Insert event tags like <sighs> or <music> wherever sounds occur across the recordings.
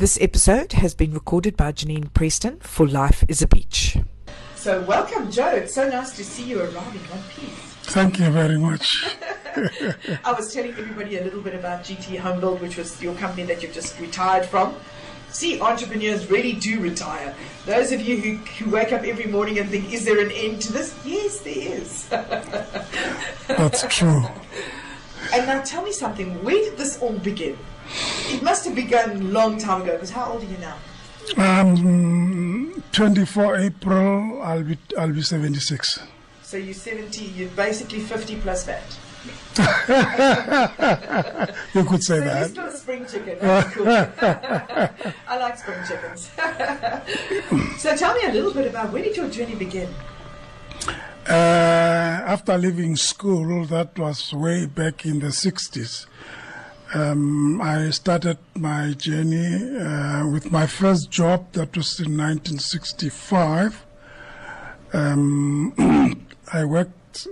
This episode has been recorded by Janine Preston for Life is a Beach. So, welcome, Joe. It's so nice to see you arrive in one piece. Thank you very much. <laughs> I was telling everybody a little bit about GT Homebuild, which was your company that you've just retired from. See, entrepreneurs really do retire. Those of you who, who wake up every morning and think, is there an end to this? Yes, there is. That's true. <laughs> And now tell me something. Where did this all begin? It must have begun a long time ago, because how old are you now? Um, 24 April, I'll be, I'll be 76. So you're 70, you're basically 50 plus that. <laughs> you could say so that. A spring chicken. That's cool. <laughs> I like spring chickens. <laughs> so tell me a little bit about where did your journey begin? Uh, after leaving school, that was way back in the 60s. Um, I started my journey uh, with my first job, that was in 1965. Um, <clears throat> I worked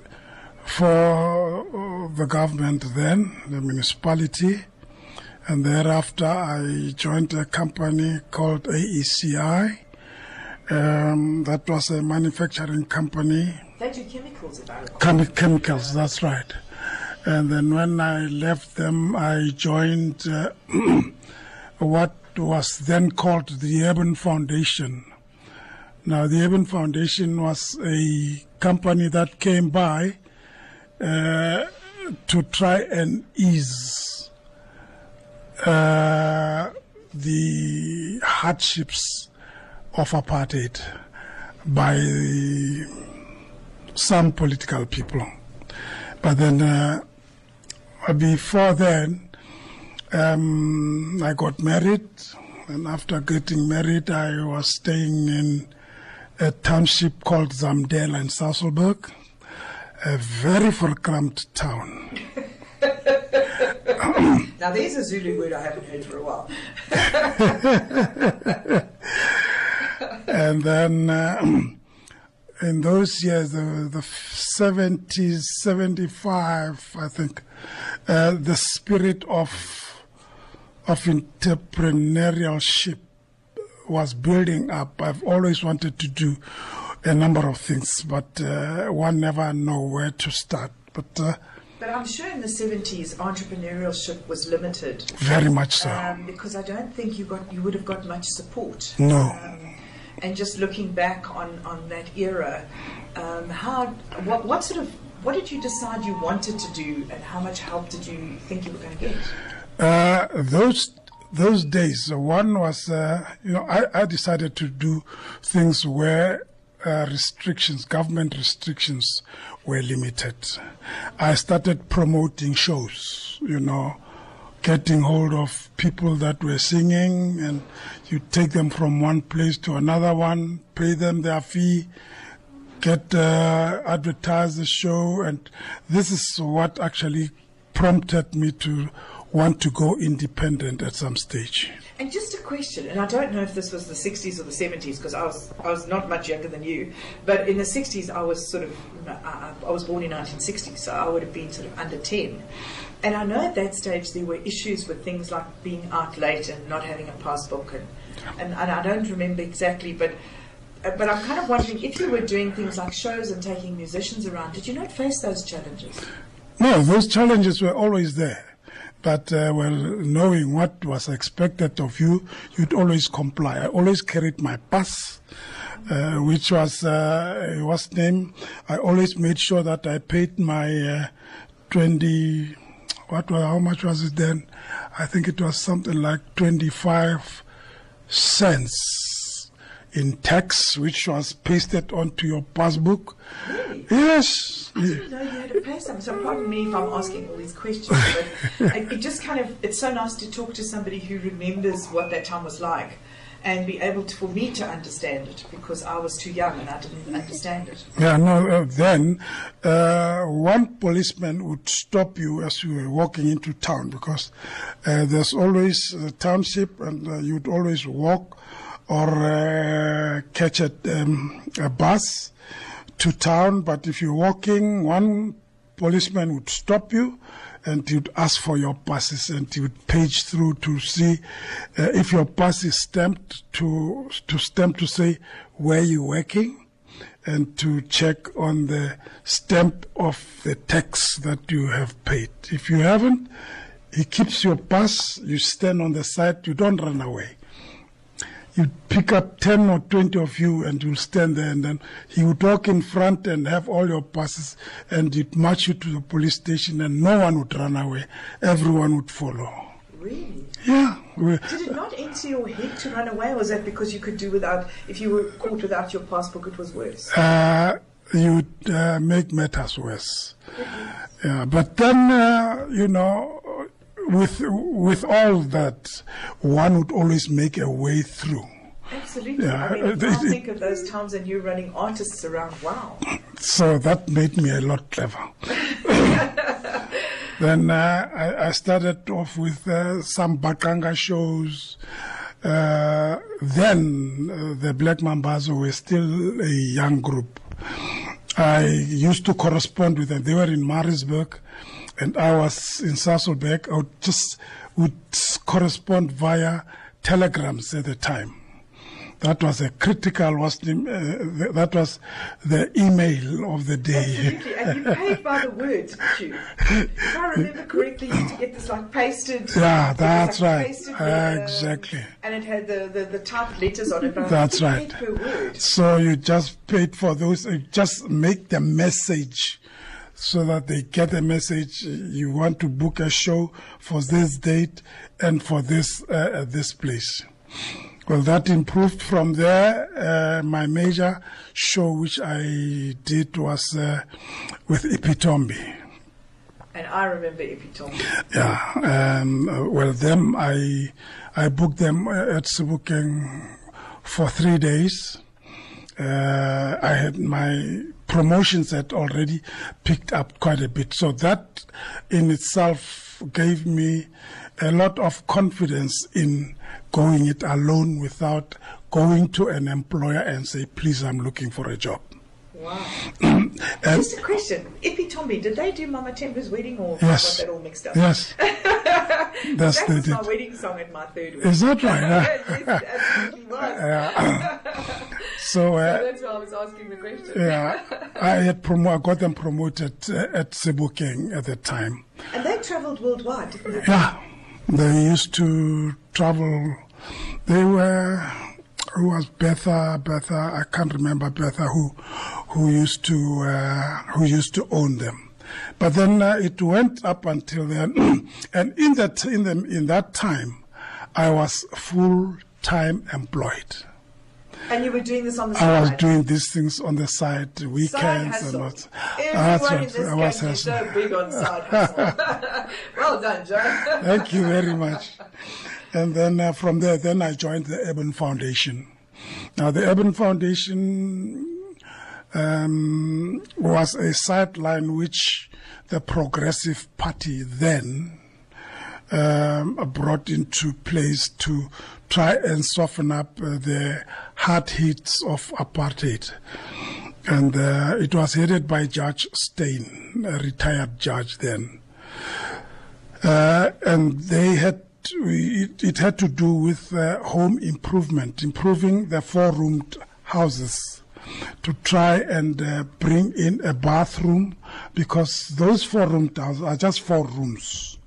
for the government then, the municipality, and thereafter I joined a company called AECI. Um, that was a manufacturing company. They do chemicals, if I Chem- chemicals, that's right. And then when I left them, I joined uh, <clears throat> what was then called the Urban Foundation. Now, the Urban Foundation was a company that came by uh, to try and ease uh, the hardships of apartheid by some political people. But then, uh, before then, um, I got married, and after getting married, I was staying in a township called Zamdela in Sasolburg, a very verkrampt town. <coughs> now, there's a Zulu word I haven't heard for a while. <laughs> and then uh, in those years, the, the 70s, 75, I think, uh, the spirit of of entrepreneurship was building up. I've always wanted to do a number of things, but uh, one never know where to start. But uh, but I'm sure in the 70s entrepreneurship was limited. Very much so. Um, because I don't think you got you would have got much support. No. Um, and just looking back on, on that era, um, how what, what sort of what did you decide you wanted to do, and how much help did you think you were going to get? Uh, those those days, one was uh, you know I, I decided to do things where uh, restrictions, government restrictions, were limited. I started promoting shows, you know, getting hold of people that were singing, and you take them from one place to another one, pay them their fee, get uh, advertise the show, and this is what actually prompted me to want to go independent at some stage. And just a question, and I don't know if this was the 60s or the 70s because I was I was not much younger than you, but in the 60s I was sort of I, I was born in 1960, so I would have been sort of under 10. And I know at that stage there were issues with things like being out late and not having a passbook, and, and, and I don't remember exactly, but but I'm kind of wondering if you were doing things like shows and taking musicians around, did you not face those challenges? No, those challenges were always there. But, uh, well, knowing what was expected of you, you'd always comply. I always carried my pass, uh, which was, uh, what's name? I always made sure that I paid my uh, 20, what, was how much was it then? I think it was something like 25 cents in tax, which was pasted onto your passbook. Really? Yes. I didn't know you had to pay. So pardon me if I'm asking all these questions, but <laughs> it, it just kind of, it's so nice to talk to somebody who remembers what that time was like and be able to, for me to understand it because I was too young and I didn't understand it. Yeah, no, uh, then uh, one policeman would stop you as you were walking into town because uh, there's always a township and uh, you'd always walk or uh, catch a, um, a bus to town. But if you're walking, one policeman would stop you and you'd ask for your passes and you'd page through to see uh, if your pass is stamped to to stamp to say where you're working and to check on the stamp of the tax that you have paid. If you haven't, he keeps your pass, you stand on the side, you don't run away you pick up 10 or 20 of you and you'll stand there and then he would walk in front and have all your passes and he'd march you to the police station and no one would run away. Everyone would follow. Really? Yeah. Did it not enter your head to run away, or was that because you could do without, if you were caught without your passport, it was worse? Uh, you uh, make matters worse. Yeah, but then, uh, you know, with with all that, one would always make a way through. Absolutely. Yeah, I mean, I think of those times and you running artists around. Wow. <laughs> So that made me a lot clever. <laughs> then uh, I, I started off with uh, some Mbaqanga shows. Uh, then uh, the Black Mambazo were still a young group. I used to correspond with them. They were in Maritzburg, and I was in Sasolburg. I would just would correspond via telegrams at the time. That was a critical was the, uh, that was the email of the day. Absolutely. And you paid by the words, didn't you? If I remember correctly, you used to get this like pasted. Yeah, that's like right. um, Exactly. And it had the, the, the typed letters on it. but That's right. paid per word. So you just paid for those. You just make the message so that they get a message. You want to book a show for this date and for this uh, uh, this place. Well, that improved from there. Uh, my major show, which I did, was uh, with Ipi Tombi. And I remember Ipi Tombi. Yeah. Um, uh, well, them I I booked them at Sebokeng for three days. Uh, I had my promotions had already picked up quite a bit, so that in itself gave me a lot of confidence in going it alone without going to an employer and say, "Please, I'm looking for a job." Wow. And Just a question. Ipi Tombi, did they do Mama Tembu's wedding or Yes. I got that all mixed up? yes, <laughs> that's That they was did. my wedding song at my third wedding. Is that right? <laughs> yes, it absolutely was. <laughs> So. Uh, That's why I was asking the question. Yeah, I had promo- I got them promoted uh, at Sebokeng at that time. And they travelled worldwide, didn't they? Yeah, they used to travel. They were who was Bertha? Bertha, I can't remember Bertha who who used to uh, who used to own them. But then uh, it went up until then, <clears throat> and in that in the in that time, I was full time employed. And you were doing this on the side. I was doing these things on the side, weekends Side and what. Everyone in right, this I was is so big on side <laughs> hustle. <laughs> well done, John. <laughs> Thank you very much. And then uh, from there, then I joined the Urban Foundation. Now, the Urban Foundation um, was a sideline which the Progressive Party then um, brought into place to try and soften up uh, the hard hits of apartheid. And uh, it was headed by Judge Steyn, a retired judge then. Uh, and they had it, it had to do with uh, home improvement, improving the four-roomed houses to try and uh, bring in a bathroom because those four-roomed houses are just four rooms.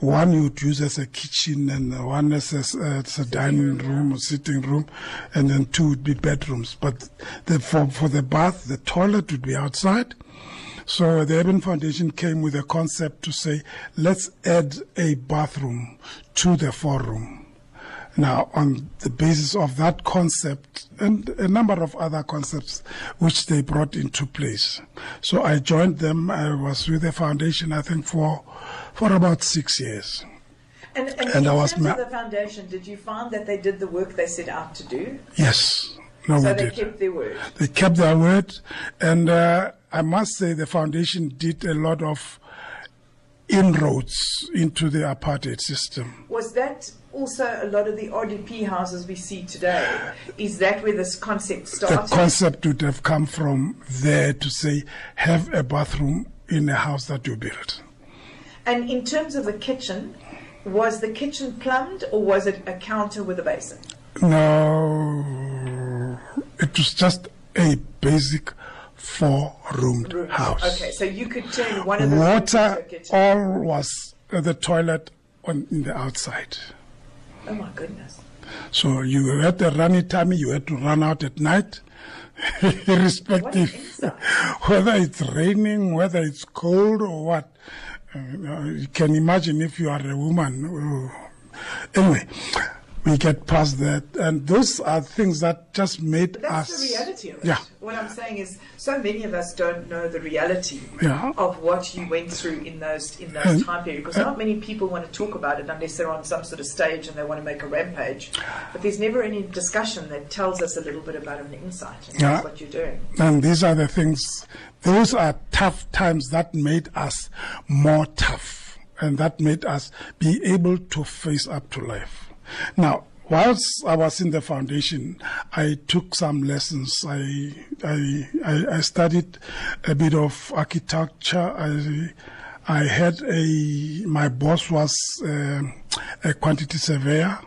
One you'd use as a kitchen, and one as a, as a dining room or sitting room, and then two would be bedrooms. But the, for for the bath, the toilet would be outside. So the Urban Foundation came with a concept to say, let's add a bathroom to the four room. Now, on the basis of that concept and a number of other concepts which they brought into place. So I joined them. I was with the foundation, I think, for, for about six years. And, and, And in I was terms ma- of the foundation, did you find that they did the work they set out to do? Yes. No, so we they did. kept their word. They kept their word, and uh, I must say the foundation did a lot of inroads into the apartheid system. Was that also a lot of the RDP houses we see today? Is that where this concept started? The concept would have come from there to say, have a bathroom in a house that you built. And in terms of the kitchen, was the kitchen plumbed or was it a counter with a basin? No, it was just a basic four-roomed Room. house. Okay, so you could turn one of the rooms into a Water, all was uh, the toilet on in the outside. Oh my goodness. So you had a runny tummy, you had to run out at night, <laughs> irrespective <laughs> whether it's raining, whether it's cold or what. Uh, you can imagine if you are a woman. uh, Anyway, we get past that, and those are things that just made that's us. the reality of it. Yeah. What I'm saying is, so many of us don't know the reality Yeah. of what you went through in those in those And- time periods. Because not uh, many people want to talk about it unless they're on some sort of stage and they want to make a rampage. But there's never any discussion that tells us a little bit about an insight and Yeah. what you're doing. And these are the things, those are tough times that made us more tough and that made us be able to face up to life. Now, whilst I was in the foundation, I took some lessons. I, I, I, studied a bit of architecture. I, I had a, my boss was um a quantity surveyor.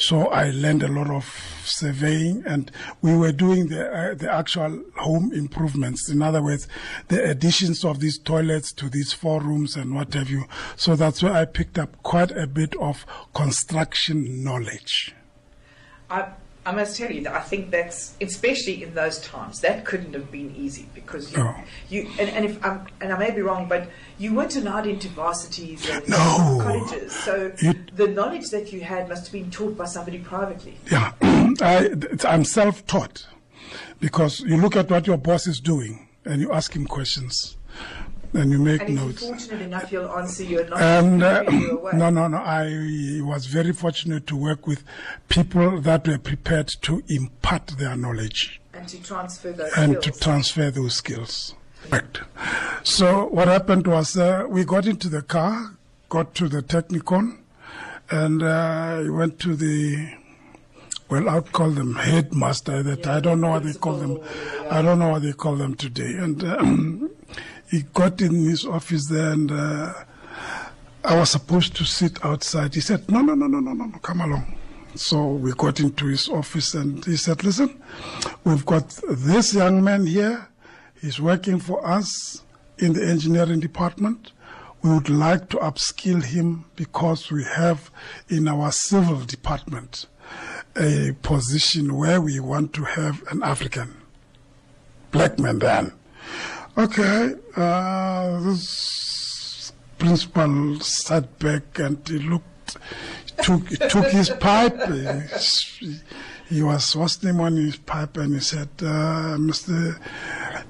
So I learned a lot of surveying, and we were doing the uh, the actual home improvements. In other words, the additions of these toilets to these four rooms and what have you. So that's where I picked up quite a bit of construction knowledge. I, I must tell you that I think that's especially in those times that couldn't have been easy because you, No. you and, and if I'm, and I may be wrong, but you weren't allowed into varsities and No. colleges, so You- the knowledge that you had must have been taught by somebody privately. Yeah, <clears throat> I, I'm self-taught because you look at what your boss is doing and you ask him questions and you make And notes. fortunate enough, he'll answer you and And uh, no, no, no. I was very fortunate to work with people that were prepared to impart their knowledge and to transfer those skills. and skills. to transfer those skills. Right. So what happened was uh, we got into the car, got to the Technikon, and uh, went to the well, I'd call them headmaster. That I don't know what they call them. I don't know what they call them today. And um, <clears throat> he got in his office there, and uh, I was supposed to sit outside. He said, "No, no, no, no, no, no, no, come along." So we got into his office, and he said, "Listen, we've got this young man here. He's working for us in the engineering department." We would like to upskill him because we have in our civil department a position where we want to have an African black man then. Okay, uh, this principal sat back and he looked, took, he took his pipe. He, he was wasting on his pipe and he said, uh, Mr.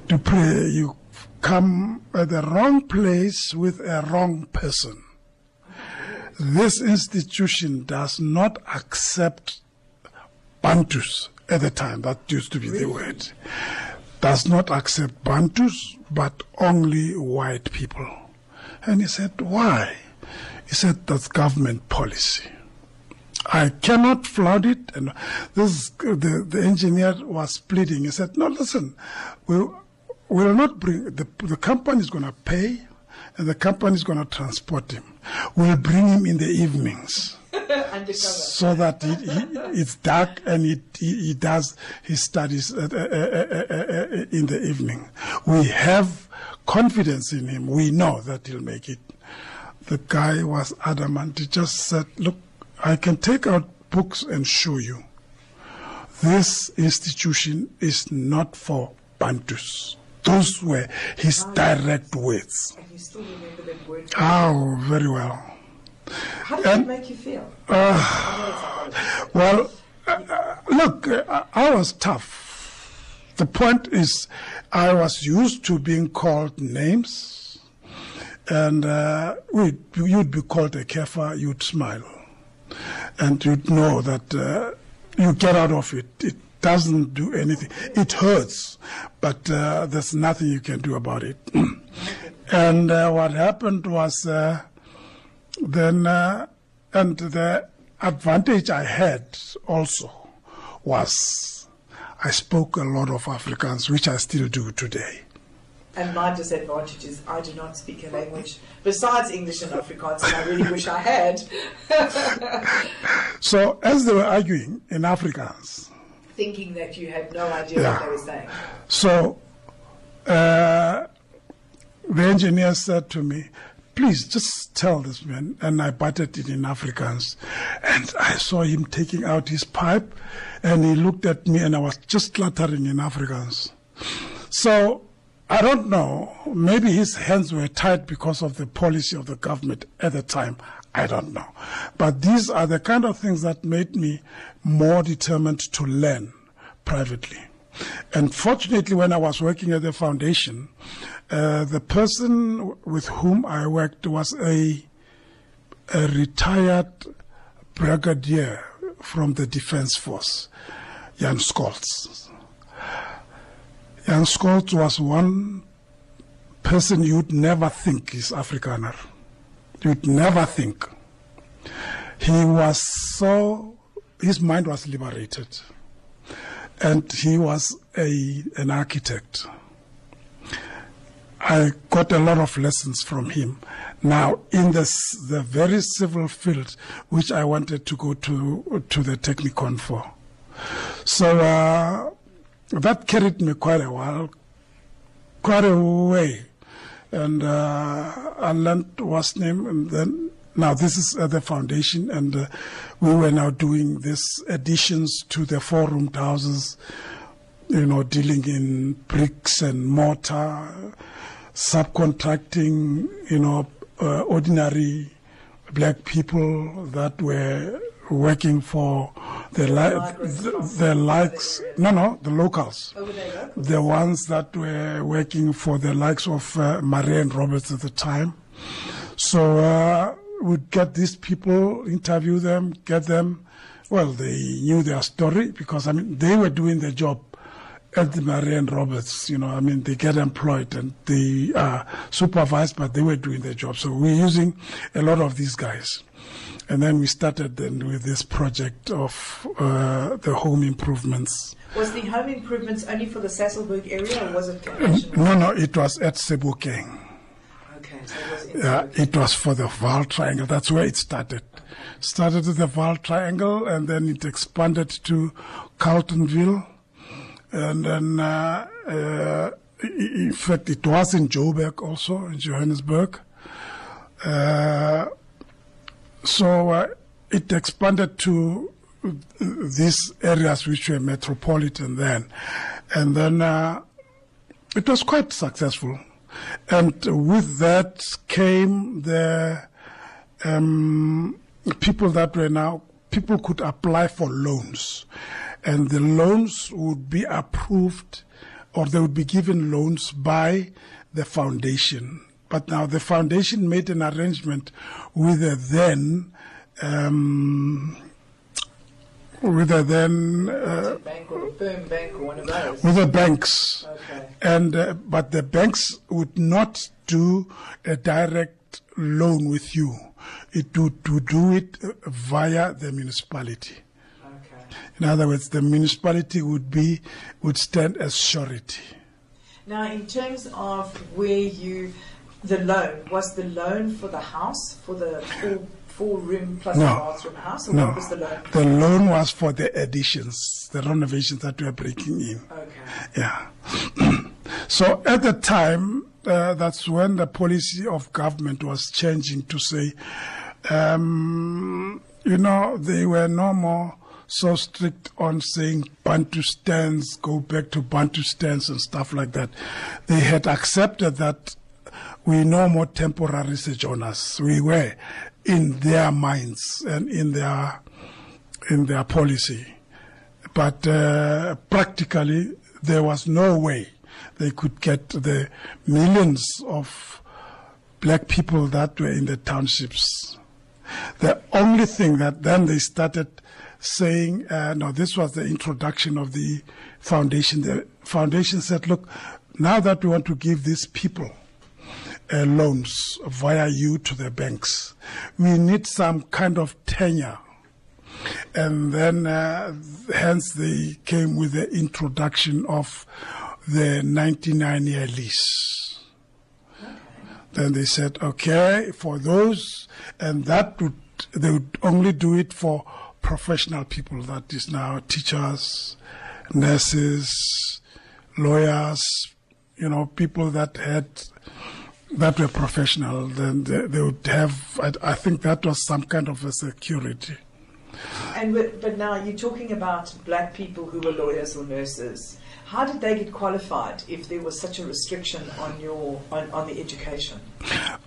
Dupre, you come at the wrong place with a wrong person. This institution does not accept Bantus at the time, that used to be the word, does not accept Bantus, but only white people. And he said, why? He said, that's government policy. I cannot flood it. And this, the, the engineer was pleading. He said, no, listen, we'll, we'll not bring, the, the company is going to pay and the company is going to transport him. We'll bring him in the evenings. So that it, he, it's dark and he, he does his studies uh, uh, uh, uh, uh, in the evening. We have confidence in him. We know that he'll make it. The guy was adamant. He just said, Look, I can take out books and show you. This institution is not for Bantus. Those were his direct words. And you still remember them words. Oh, very well. How did and- it make you feel? I know it's not Well, uh, uh, look, uh, I was tough. The point is, I was used to being called names, and uh, we'd, you'd be called a kefir, you'd smile, and you'd know that uh, you get out of it. It doesn't do anything. It hurts, but uh, there's nothing you can do about it. <clears throat> and uh, what happened was. Then uh, and the advantage I had also was I spoke a lot of Afrikaans, which I still do today. And my disadvantage is I do not speak a language besides English and Afrikaans, and I really wish I had. <laughs> so as they were arguing in Afrikaans, thinking that you had no idea yeah. what they were saying. So uh, the engineer said to me, please just tell this man. And I butted it in Afrikaans. And I saw him taking out his pipe and he looked at me and I was just clattering in Afrikaans. So I don't know. Maybe his hands were tied because of the policy of the government at the time. I don't know. But these are the kind of things that made me more determined to learn privately. And fortunately, when I was working at the foundation, uh, the person with whom I worked was a, a retired brigadier from the Defense Force, Jan Scholz. Jan Scholz was one person you'd never think is Afrikaner. You'd never think. He was so, his mind was liberated. And he was a, an architect. I got a lot of lessons from him. Now, in the, the very civil field, which I wanted to go to, to the Technikon for. So, uh, that carried me quite a while, quite a way. And uh, I learned what's name, and then now this is at the foundation, and uh, we were now doing these additions to the four-roomed houses, you know, dealing in bricks and mortar, subcontracting, you know, uh, ordinary black people that were working for the, li- the, the likes, no, no, the locals. The ones that were working for the likes of uh, Murray and Roberts at the time. So uh, we'd get these people, interview them, get them. Well, they knew their story because, I mean, they were doing their job at the Murray Roberts, you know, I mean, they get employed and they are supervised, but they were doing their job. So we're using a lot of these guys. And then we started then with this project of uh, the home improvements. Was the home improvements only for the Sasolburg area or was it? No, no, it was at Sebokeng. Okay, so it was Yeah, it was for the Vaal Triangle. That's where it started. Started at the Vaal Triangle and then it expanded to Carletonville, And then, uh, uh, in fact, it was in Joburg also, in Johannesburg. Uh, so uh, it expanded to these areas which were metropolitan then. And then uh, it was quite successful. And with that came the um, people that were now, people could apply for loans. And the loans would be approved or they would be given loans by the foundation but now the foundation made an arrangement with the then um, of those. with the banks, Okay. and uh, but the banks would not do a direct loan with you. It would to do it uh, via the municipality. Okay. In other words, the municipality would be would stand as surety. Now, in terms of where you, the loan, was the loan for the house, for the four room plus No. a bathroom house, or No, what was the loan? the loan was for the additions, the renovations that we are breaking in. Okay. Yeah. <clears throat> so at the time, uh, that's when the policy of government was changing to say, um, you know, they were no more so strict on saying Bantustans, go back to Bantustans and stuff like that. They had accepted that we no more temporary sojourners. We were in their minds and in their in their policy but uh, practically there was no way they could get the millions of black people that were in the townships. The only thing that then they started saying, uh, no, this was the introduction of the foundation. The foundation said, look, now that we want to give these people uh, loans via you to the banks, we need some kind of tenure. And then uh, hence they came with the introduction of the 99 year lease. Then they said, okay, for those, and that would, they would only do it for professional people, that is now teachers, nurses, lawyers, you know, people that had, that were professional, then they, they would have, I, I think that was some kind of a security. And but, but now you're talking about black people who were lawyers or nurses. How did they get qualified if there was such a restriction on your on, on the education?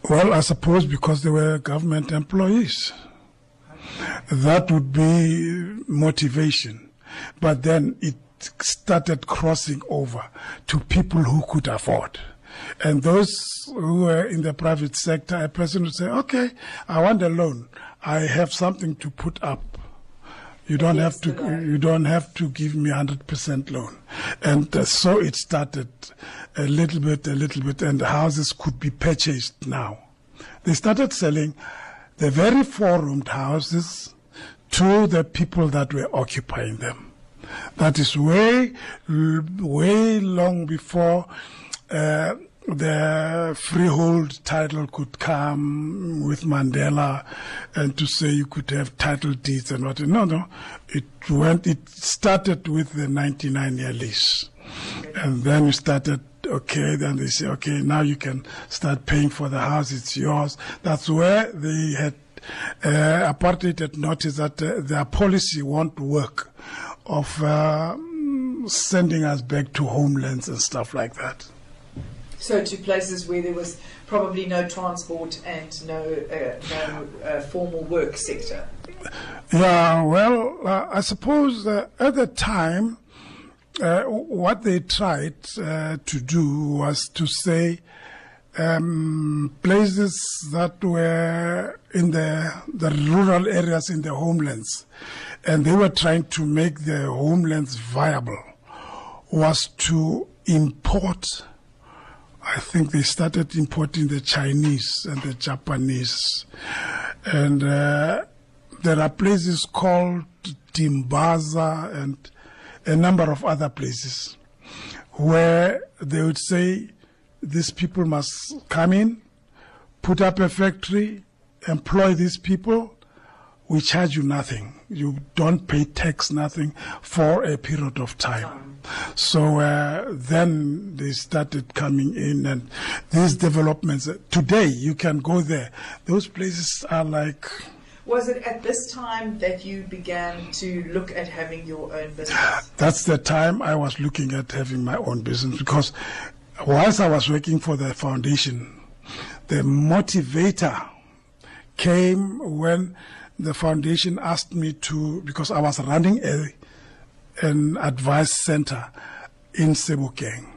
Well, I suppose because they were government employees. That would be motivation. But then it started crossing over to people who could afford. And those who were in the private sector, a person would say, okay, I want a loan. I have something to put up. You don't have to. You don't have to give me hundred percent loan, and uh, so it started a little bit, a little bit, and houses could be purchased now. They started selling the very four-roomed houses to the people that were occupying them. That is way, way long before uh, the freehold title could come with Mandela and to say you could have title deeds and what. No, no. It went, it started with the 99 year lease. And then we started, okay, then they say, okay, now you can start paying for the house, it's yours. That's where they had, uh, apartheid had noticed that uh, their policy won't work of uh, sending us back to homelands and stuff like that. So to places where there was probably no transport and no uh, no uh, formal work sector. Yeah, well, uh, I suppose uh, at the time, uh, what they tried uh, to do was to say um, places that were in the, the rural areas in the homelands, and they were trying to make the homelands viable, was to import. I think they started importing the Chinese and the Japanese, and uh, there are places called Dimbaza and a number of other places where they would say these people must come in, put up a factory, employ these people. We charge you nothing. You don't pay tax, nothing for a period of time. So uh, then they started coming in, and these developments. Today you can go there. Those places are like Was it at this time that you began to look at having your own business? that's the time I was looking at having my own business because whilst I was working for the foundation, the motivator came when the foundation asked me to, because I was running a, an advice center in Sebokeng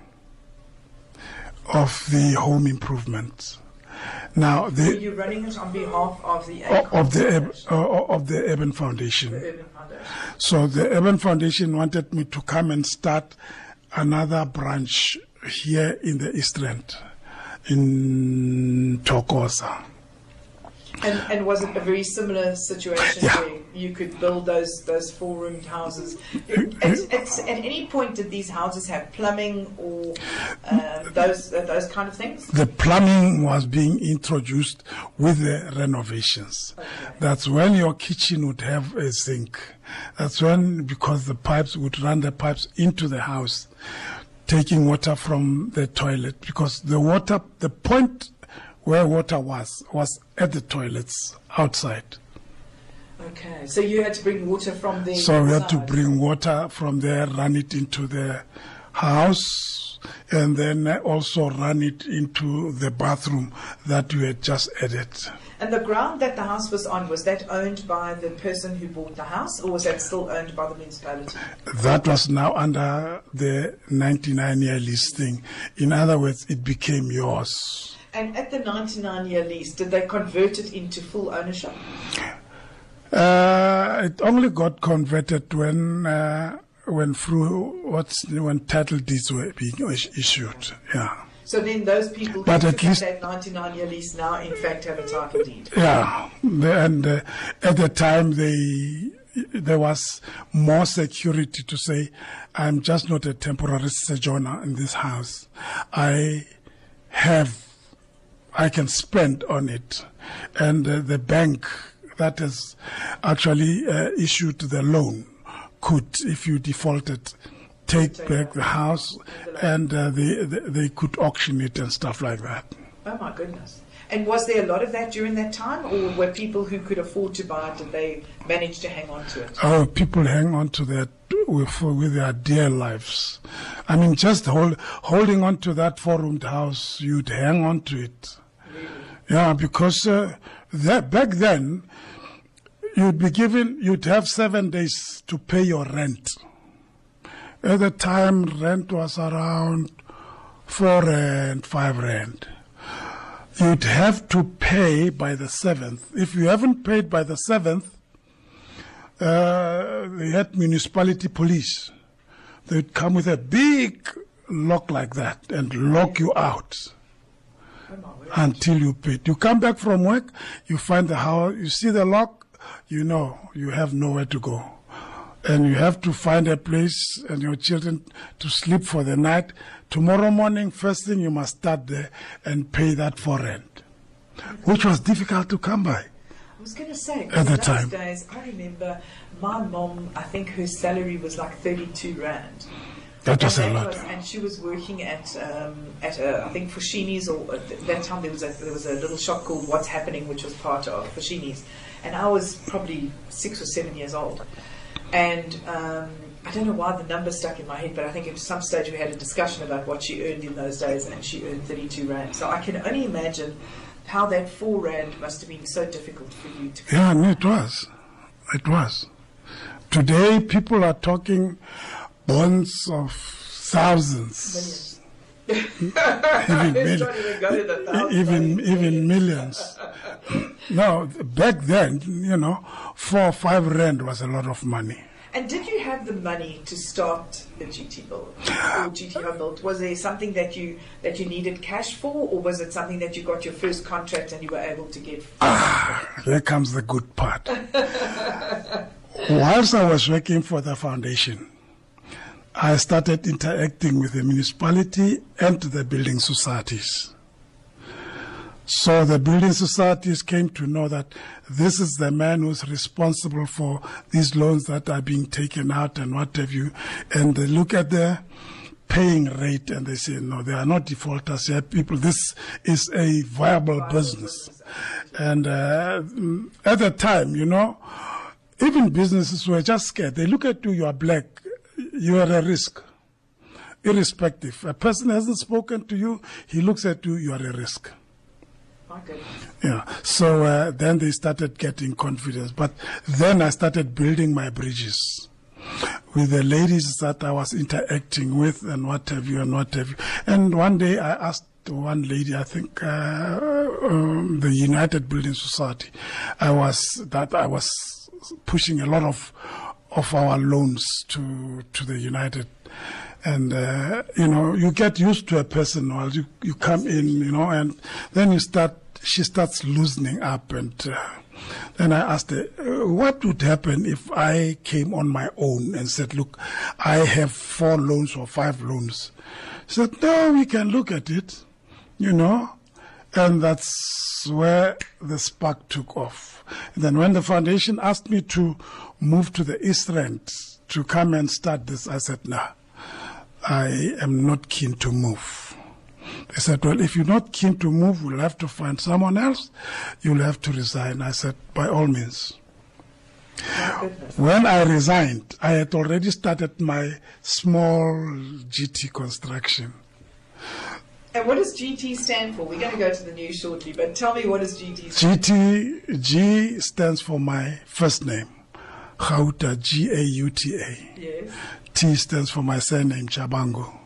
of the home improvement. Now, the, you running it on behalf of the of the, of the Urban Foundation. The Urban Foundation? So the Urban Foundation wanted me to come and start another branch here in the East Rand, in Thokoza. And, and was it a very similar situation Yeah. where you could build those those four roomed houses? At, at, at any point, did these houses have plumbing or um, those uh, those kind of things? The plumbing was being introduced with the renovations. That's when your kitchen would have a sink. That's when, because the pipes would run the pipes into the house, taking water from the toilet. Because the water, the point where water was, was at the toilets outside. Okay, so you had to bring water from the. So we had to bring water from there, run it into the house, and then also run it into the bathroom that we had just added. And the ground that the house was on was that owned by the person who bought the house, or was that still owned by the municipality? That was now under the 99 year lease thing. In other words, it became yours. And at the 99 year lease, did they convert it into full ownership? Uh, it only got converted when uh, when through what's when title deeds were being issued. Yeah, So then those people But who at least- that 99 year lease now, in fact, have a title deed. yeah. And uh, at the time, they there was more security to say, I'm just not a temporary sojourner in this house. I have, I can spend on it. And uh, the bank that has actually uh, issued the loan could, if you defaulted, take back the house and uh, they, they, they could auction it and stuff like that. Oh my goodness. And was there a lot of that during that time, or were people who could afford to buy it, did they manage to hang on to it? Oh, people hang on to that with, with their dear lives. I mean, just hold, holding on to that four-roomed house, you'd hang on to it. Yeah, because uh, that, back then, you'd be given, you'd have seven days to pay your rent. At the time, rent was around four rand, five rand. You'd have to pay by the seventh. If you haven't paid by the seventh, uh, they had municipality police. They'd come with a big lock like that and lock you out. Until you pay. You come back from work, you find the house, you see the lock, you know you have nowhere to go. And you have to find a place and your children to sleep for the night. Tomorrow morning, first thing you must start there and pay that for rent, which was difficult to come by. I was going to say, At the time. days, I remember my mom, I think her salary was like 32 Rand. That was a and lot. was- and she was working at um, at a, I think Foschini's or at that time there was a there was a little shop called What's Happening, which was part of Foschini's, and I was probably six or seven years old, and um, I don't know why the number stuck in my head, but I think at some stage we had a discussion about what she earned in those days, and she earned 32 rand. So I can only imagine how that four rand must have been so difficult for you to. Yeah, and it was. It was. Today, people are talking bonds of thousands, even, <laughs> mil- even go to the thousands, even, millions. <laughs> no, back then, you know, four or five rand was a lot of money. And did you have the money to start the GT build or GT <sighs> build? Was there something that you that you needed cash for, or was it something that you got your first contract and you were able to get? Ah, there comes the good part. <laughs> Whilst I was working for the foundation, I started interacting with the municipality and the building societies. So the building societies came to know that this is the man who's responsible for these loans that are being taken out and what have you. And they look at the paying rate and they say, no, they are not defaulters here. People, this is a viable business. And uh, at the time, you know, even businesses were just scared. They look at you, you are black, you are a risk. Irrespective. A person hasn't spoken to you, he looks at you, you are a risk. Goodness. Yeah. So uh, then they started getting confidence. But then I started building my bridges with the ladies that I was interacting with and what have you and what have you. And one day I asked one lady, I think uh, um, the United Building Society, I was that I was pushing a lot of of our loans to to the United. And uh, you know you get used to a person while you you come in you know and then you start she starts loosening up and uh, then I asked her uh, what would happen if I came on my own and said look I have four loans or five loans? She said no we can look at it you know. And that's where the spark took off. And then when the foundation asked me to move to the East End to come and start this, I said, no, I am not keen to move. They said, well, if you're not keen to move, we'll have to find someone else. You'll have to resign. I said, by all means. When I resigned, I had already started my small GT construction. And what does GT stand for? We're going to go to the news shortly, but tell me what does GT stand GT, G stands for my first name, Gauta, G A U T A. Yes. T stands for my surname, Chabango.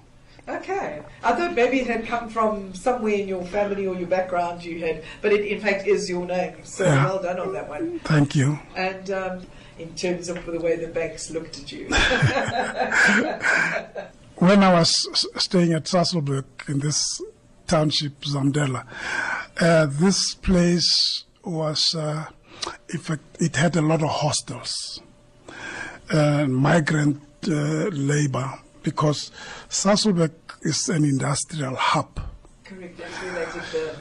Okay. I thought maybe it had come from somewhere in your family or your background you had, but it in fact is your name. So Yeah. well done on that one. Thank you. And um, in terms of the way the banks looked at you. <laughs> When I was staying at Sasolburg in this township, Zamdela, uh, this place was, uh, in fact, it had a lot of hostels. uh, migrant uh, labor because Sasolburg is an industrial hub. Correct. That's where they did the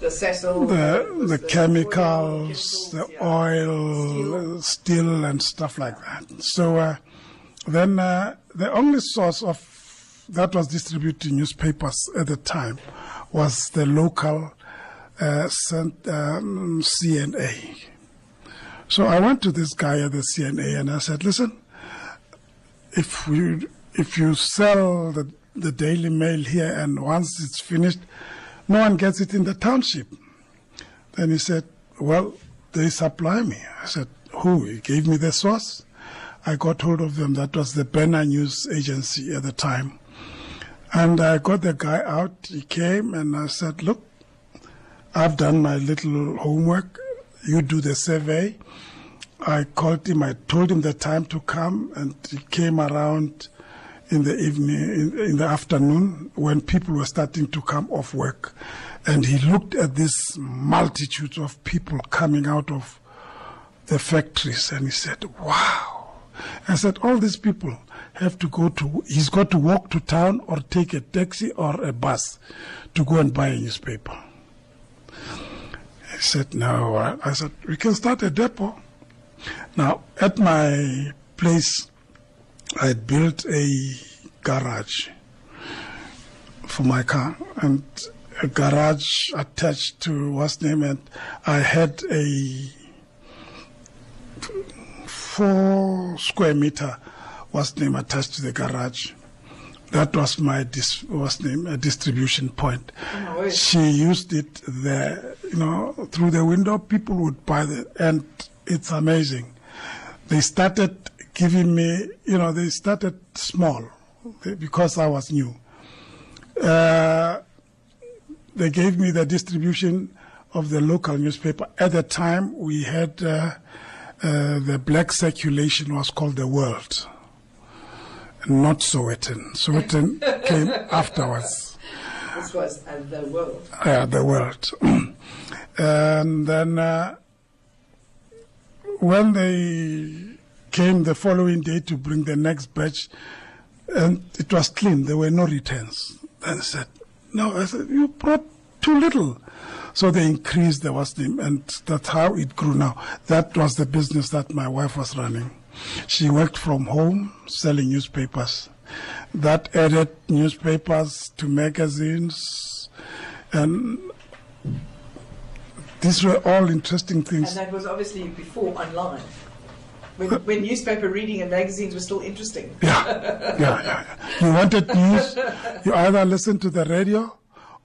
the Sasol, The, was the chemicals, the oil, steel. steel, and stuff like that. So uh, then uh, the only source of that was distributing newspapers at the time was the local uh, cent- um, CNA. So I went to this guy at the CNA and I said, "Listen, if you if you sell the the Daily Mail here and once it's finished, no one gets it in the township." Then he said, Well, they supply me. I said, Who? He gave me the source. I got hold of them. That was the Banner News Agency at the time. And I got the guy out. He came and I said, Look, I've done my little homework. You do the survey. I called him. I told him the time to come, and he came around in the evening, in, in the afternoon, when people were starting to come off work. And he looked at this multitude of people coming out of the factories, and he said, "Wow!" I said, "All these people have to go to. He's got to walk to town or take a taxi or a bus to go and buy a newspaper." Said, "No." I- I said, "We can start a depot." Now, at my place, I built a garage for my car and a garage attached to what's name and I had a four square meter what's name attached to the garage. That was my dis, what's name a distribution point. Oh. She used it there, you know, through the window. People would buy it, and it's amazing. They started giving me, you know, they started small because I was new. Uh, they gave me the distribution of the local newspaper. At the time, we had uh, uh, the black circulation was called the World, not Sowetan. Sowetan came <laughs> afterwards. This was uh, the world. Yeah, the world. <clears throat> and then uh, when they came the following day to bring the next batch, and it was clean, there were no returns. Then I said, No, I said, You brought too little. So they increased the was name, and that's how it grew now. That was the business that my wife was running. She worked from home selling newspapers. That added newspapers to magazines, and these were all interesting things. And that was obviously before online. When, when newspaper reading and magazines were still interesting. Yeah, yeah, yeah. yeah. You wanted news, you either listened to the radio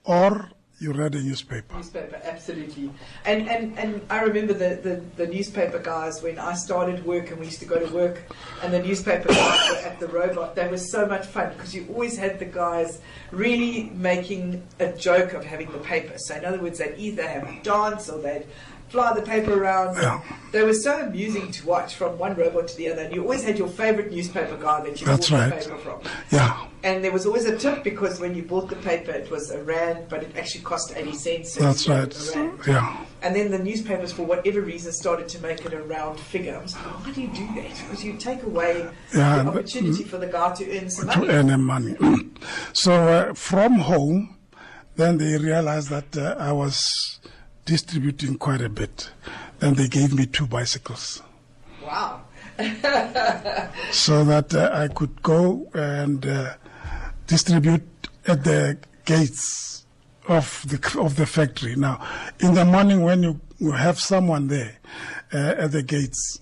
or you read a newspaper. Newspaper, absolutely. And and, and I remember the, the, the newspaper guys when I started work and we used to go to work and the newspaper guys were at the robot. They were so much fun because you always had the guys really making a joke of having the paper. So in other words, they'd either have a dance or they'd fly the paper around. Yeah. They were so amusing to watch from one robot to the other. And you always had your favorite newspaper guy that you That's bought right. the paper from. Yeah, And there was always a tip because when you bought the paper, it was a rand, but it actually cost 80 cents. so that's right. gave it a rand. Yeah, And then the newspapers, for whatever reason, started to make it a round figure. I was like, why do you do that? Because you take away Yeah, the opportunity for the guy to earn some to money. earn money. <clears throat> so uh, from home, then they realized that uh, I was distributing quite a bit. Then they gave me two bicycles. Wow. <laughs> so that uh, I could go and uh, distribute at the gates of the of the factory. Now, in the morning when you, you have someone there uh, at the gates,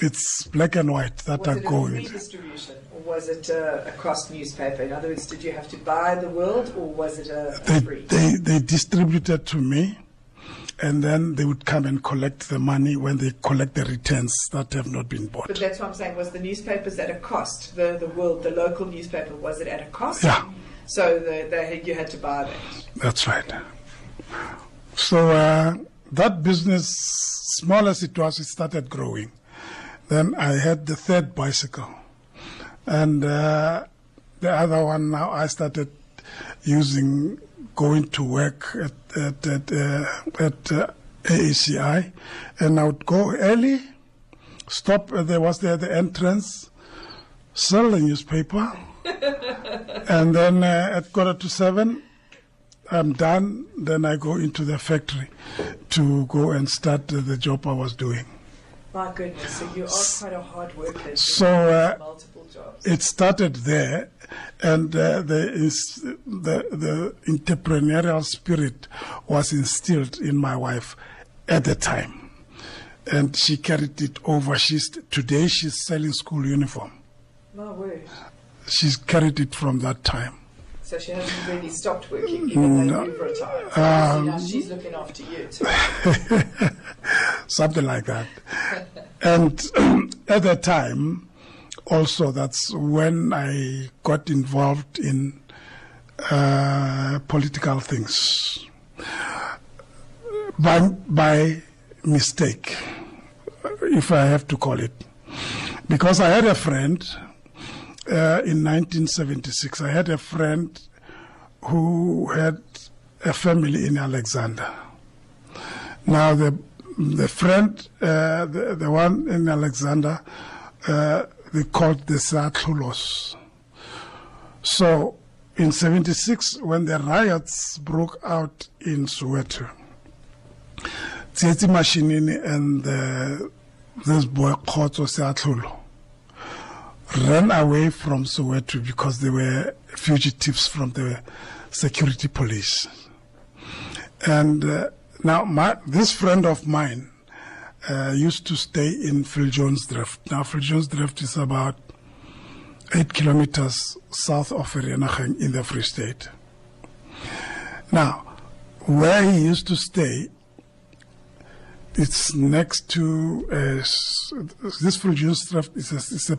it's black and white that Was are it going. free distribution or was it cross newspaper? In other words, did you have to buy the world or was it a, a They, free? they they distributed to me, and then they would come and collect the money when they collect the returns that have not been bought. But that's what I'm saying. Was the newspapers at a cost? The the world, the local newspaper, was it at a cost? Yeah. So the, the, you had to buy that. That's right. So uh, that business, small as it was, it started growing. Then I had the third bicycle, and uh, the other one now I started using going to work at at at, uh, at uh, AACI, and I would go early stop. Uh, there was there the entrance, sell the newspaper, <laughs> and then uh, at quarter to seven, I'm done. Then I go into the factory to go and start uh, the job I was doing. My goodness, so you are quite a hard worker. So, uh, multiple jobs. It started there, and uh, the, the the entrepreneurial spirit was instilled in my wife at the time, and she carried it over. She's today she's selling school uniform. No way. She's carried it from that time. So she hasn't really stopped working, even though you've retired. So Um, now she's looking after you too. <laughs> something like that. and <clears throat> at the time, also, that's when I got involved in uh, political things by by mistake, if I have to call it, because I had a friend uh, in 1976. I had a friend who had a family in Alexandra. Now the the friend, uh, the, the one in Alexandra, uh, they called the Saatlulos. So in 76, when the riots broke out in Soweto, Tsietsi Mashinini and uh, this boy Khotso Seatlholo ran away from Soweto because they were fugitives from the security police. And uh, now, my, this friend of mine uh, used to stay in Viljoensdrift. Now, Viljoensdrift is about eight kilometers south of Vereeniging in the Free State. Now, where he used to stay, it's next to uh, this Viljoensdrift is a, is a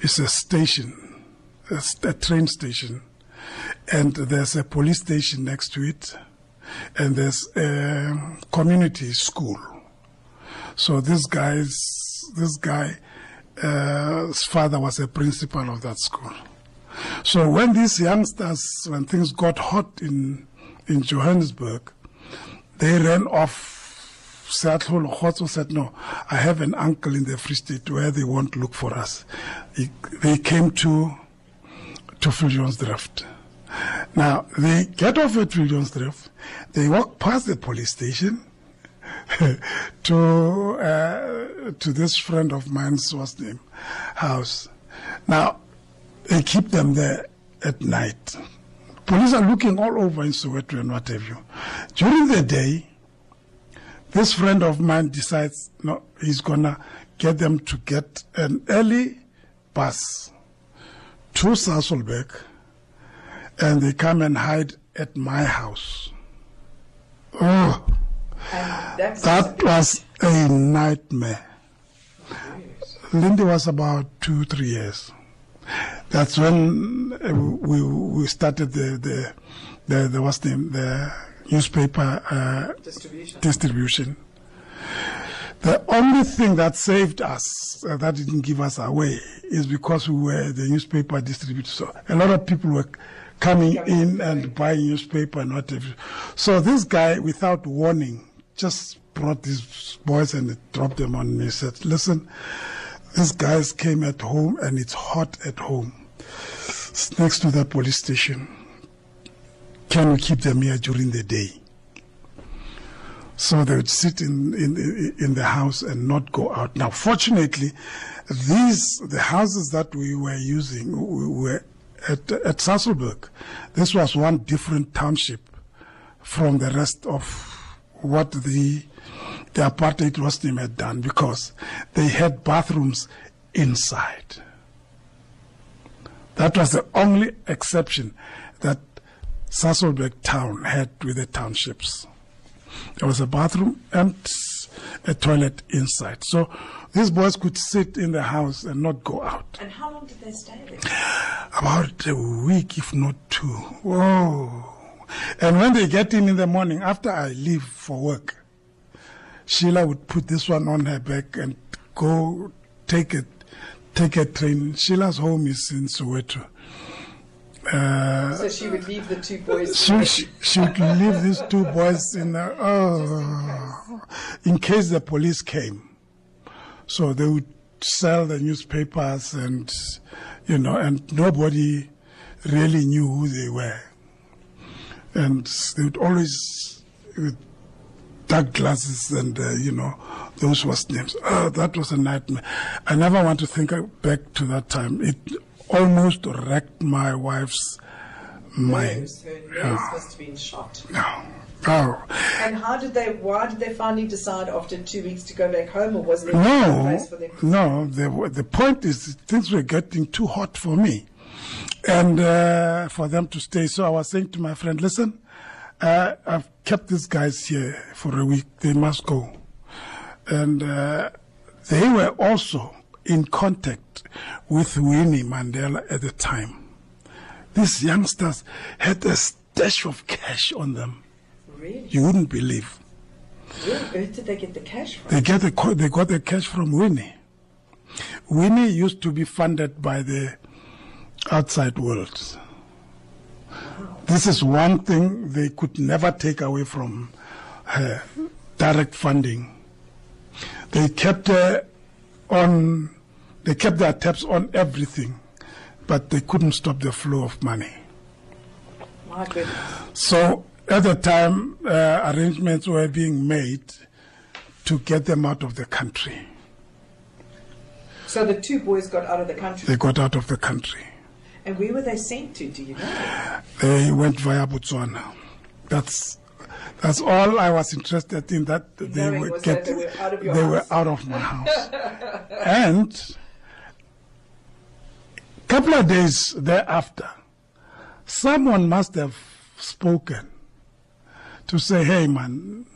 is a station, a, a train station, and there's a police station next to it and there's a community school. So this guy's this guy, uh, father was a principal of that school. So when these youngsters, when things got hot in in Johannesburg, they ran off. Seattle Khotso said, "No, I have an uncle in the Free State where they won't look for us." He, they came to to Viljoensdrift. Now, they get off at Viljoensdrift, they walk past the police station <laughs> to uh, to this friend of mine's what's name house. Now, they keep them there at night. Police are looking all over in Soweto and what have you. During the day, this friend of mine decides no, he's gonna get them to get an early bus to Sasolburg and they come and hide at my house. Oh, that was a nightmare. Lindy was about two, three years. That's when uh, we we started the the the, the what's the name the newspaper uh, distribution. distribution. The only thing that saved us, uh, that didn't give us away, is because we were the newspaper distributor. So a lot of people were coming in and buying newspaper and whatever. So this guy, without warning, just brought these boys and dropped them on me. Said, listen, these guys came at home and it's hot at home. It's next to the police station. Can we keep them here during the day? So they would sit in, in, in the house and not go out. Now, fortunately, these, the houses that we were using we were at, at Sasolburg. This was one different township from the rest of what the, the apartheid Muslim had done because they had bathrooms inside. That was the only exception that Sasolburg town had with the townships. There was a bathroom and a toilet inside. So these boys could sit in the house and not go out. And how long did they stay there? About a week, if not two. Whoa. And when they get in in the morning, after I leave for work, Sheila would put this one on her back and go take it, take a train. Sheila's home is in Soweto. Uh, So she would leave the two boys. she, she, she would leave these two boys in the, oh, in case the police came. So they would sell the newspapers and, you know, and nobody really knew who they were. And they would always, with dark glasses and, uh, you know, those was names. Oh, that was a nightmare. I never want to think back to that time. It almost wrecked my wife's mind. Nerves, her nerves must have been shot. No. Oh. And how did they? Why did they finally decide after two weeks to go back home, or was there no No, place for them? no. The, the point is, things were getting too hot for me, and uh, for them to stay. So I was saying to my friend, "Listen, uh, I've kept these guys here for a week. They must go." And uh, they were also in contact with Winnie Mandela at the time. These youngsters had a stash of cash on them. Really? You wouldn't believe. Where on earth did they get the cash from? They get the they got the cash from Winnie. Winnie used to be funded by the outside world. This is one thing they could never take away from her direct funding. They kept her on they kept their taps on everything, but they couldn't stop the flow of money. My goodness. So at the time, uh, arrangements were being made to get them out of the country. So the two boys got out of the country. They got out of the country. And where were they sent to? Do you know? <gasps> They went via Botswana. That's that's all I was interested in. That they Knowing was that they were out of they were out of my <laughs> house. and a couple of days thereafter, someone must have spoken to say, "Hey, man,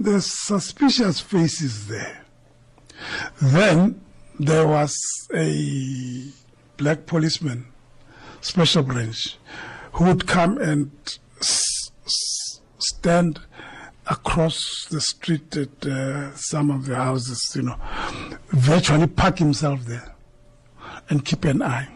there's suspicious faces there." Then there was a black policeman special branch who would come and s- s- stand across the street at uh, some of the houses, you know, virtually park himself there and keep an eye.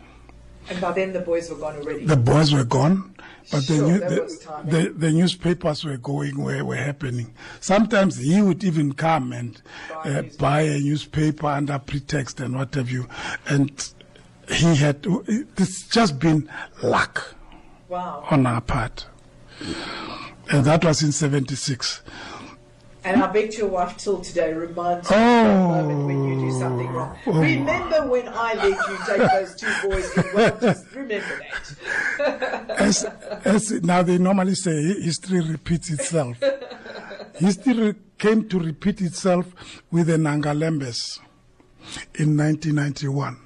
And by then the boys were gone already. The boys were gone, but the, new, the, the, the newspapers were going where were happening. Sometimes he would even come and Buy a uh, newspaper. buy a newspaper under pretext and what have you. And he had, it's just been luck wow. on our part. And that was in 76. And I bet your wife till today reminds you Oh. of that moment when you do something wrong. Oh. Remember when I let you take those two boys in? Remember that. <laughs> As, as now they normally say, history repeats itself. history came to repeat itself with the Nangalembes in 1991.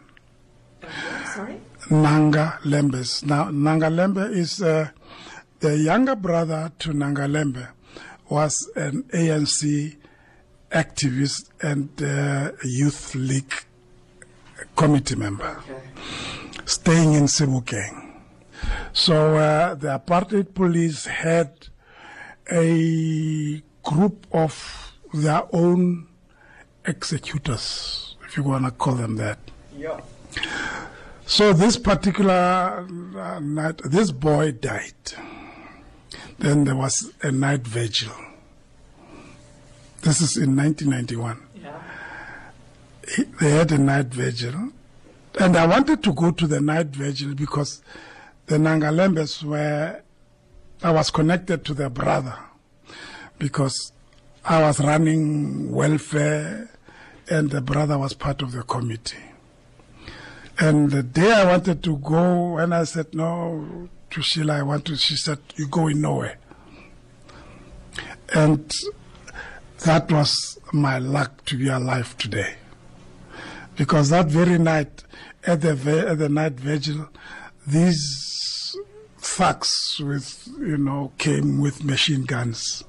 Sorry? Nanga Lembes. Now, Nangalembe is uh, the younger brother to Nangalembe, was an ANC activist and uh, youth league committee member, Okay. staying in Sebokeng. So uh, the apartheid police had a group of their own executors, if you want to call them that. Yeah. So this particular uh, night, this boy died. Then there was a night vigil. This is in 1991. Yeah. They had a night vigil. And I wanted to go to the night vigil because the Nangalembes were, I was connected to their brother because I was running welfare and the brother was part of the committee. And the day I wanted to go, when I said no to Sheila, I want to, she said, "You going nowhere." And that was my luck to be alive today, because that very night, at the at the night vigil, these thugs with you know came with machine guns,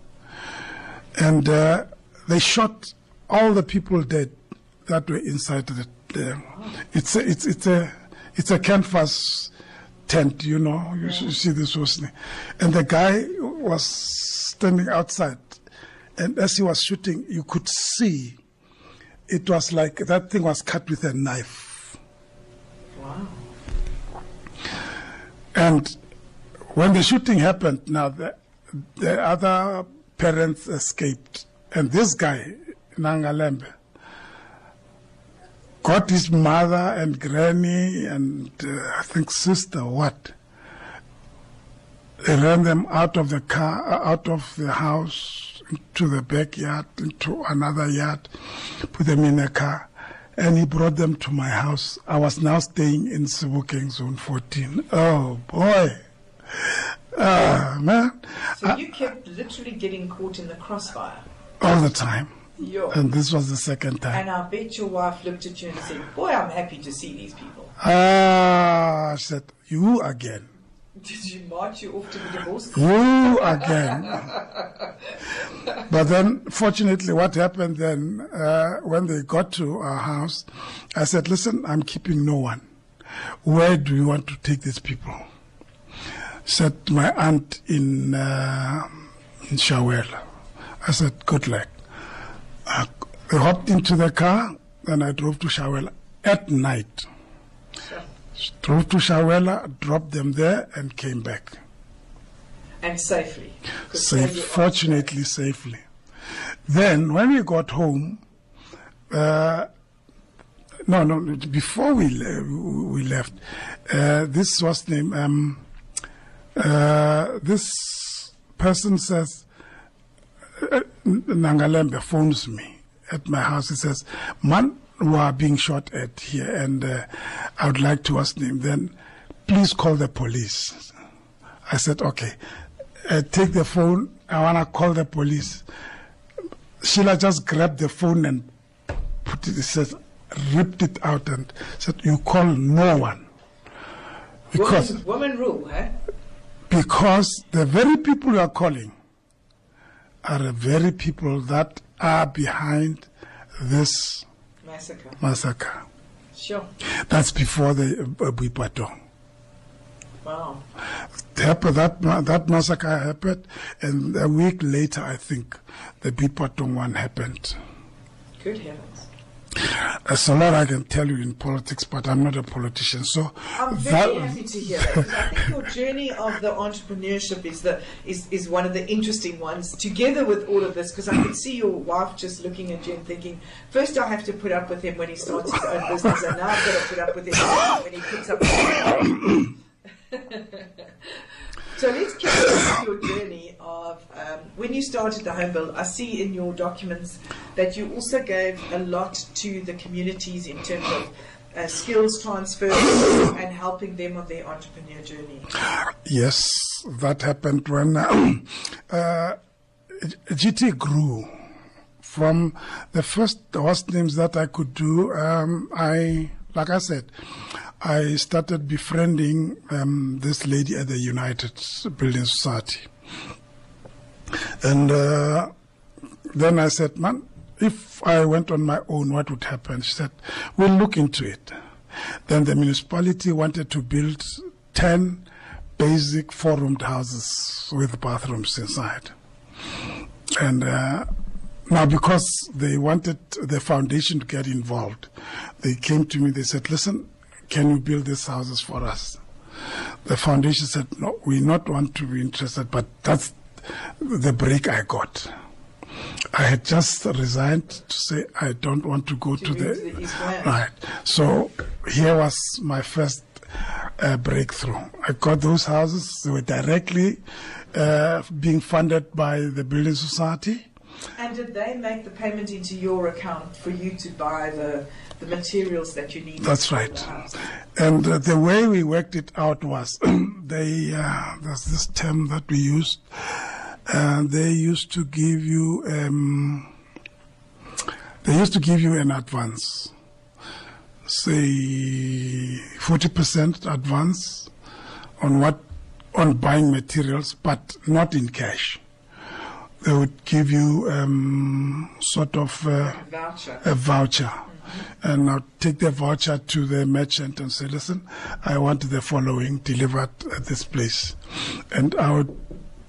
and uh, they shot all the people dead that were inside the. The it's a, it's it's a it's a canvas tent, you know. You, you see this was, and the guy was standing outside, and as he was shooting, you could see it was like that thing was cut with a knife. Wow. And when the shooting happened, now the, the other parents escaped. And this guy, Nangalembe, got his mother and granny and uh, I think sister, what? They ran them out of the car, uh, out of the house, into the backyard, into another yard, put them in a car, and he brought them to my house. I was now staying in Sebokeng Zone 14. Oh boy. Ah, man. So you kept literally getting caught in the crossfire. All the time. Yo. And this was the second time. And I bet your wife looked at you and said, Boy, I'm happy to see these people. Ah, I said, you again. Did she march you off to the divorce? You again. but then, fortunately, what happened then, uh, when they got to our house, I said, listen, I'm keeping no one. Where do you want to take these people? Said my aunt in, uh, in Shawela. I said, good luck. I hopped into the car, and I drove to Shawela at night. Drove to Shawela, dropped them there, and came back. And safely? Safe, fortunately, safely. Then, when we got home, uh, no, no, before we le- we left, uh, this was name. Um, uh, this person says, Nangalembe phones me at my house. He says, "Man, we are being shot at here, and uh, I would like to ask him. Then, please call the police." I said, "Okay." Uh, take the phone. I wanna call the police. Sheila just grabbed the phone and put it. Says, ripped it out and said, "You call no one." Because Woman, woman rule, huh? because the very people you are calling are the very people that are behind this Massacre. massacre. Sure. That's before the uh, Boipatong. Wow. That, that massacre happened, and a week later, I think, the Boipatong one happened. Good heavens. Uh, There's a lot I can tell you in politics, but I'm not a politician. So I'm very happy to hear that. I think your journey of the entrepreneurship is the is, is one of the interesting ones. Together with all of this, because I can see your wife just looking at you and thinking, first I have to put up with him when he starts his own business, and now I've got to put up with him when he picks up. <coughs> <laughs> so let's on with your journey of um, when you started the home build. I see in your documents that you also gave a lot to the communities in terms of uh, skills transfer and helping them on their entrepreneur journey. Yes, that happened when uh, <clears throat> GT grew. From the first host names that I could do, um, I, like I said, I started befriending um, this lady at the United Building Society. And uh, then I said, man, if I went on my own, what would happen? She said, we'll look into it. Then the municipality wanted to build 10 basic four-roomed houses with bathrooms inside. And uh, now, because they wanted the foundation to get involved, they came to me. They said, "Listen, can you build these houses for us?" The foundation said, "No, we not want to be interested." But that's the break I got. I had just resigned to say I don't want to go to, move the, to the right. So here was my first uh, breakthrough. I got those houses. They were directly uh, being funded by the building society. And did they make the payment into your account for you to buy the, the materials that you need? That's right. And uh, the way we worked it out was <clears throat> they uh, there's this term that we used. Uh, they used to give you um, they used to give you an advance, say forty percent advance on what on buying materials, but not in cash. They would give you um, sort of. Uh, Voucher. a voucher. And I'll take the voucher to the merchant and say, listen, I want the following delivered at this place. And I would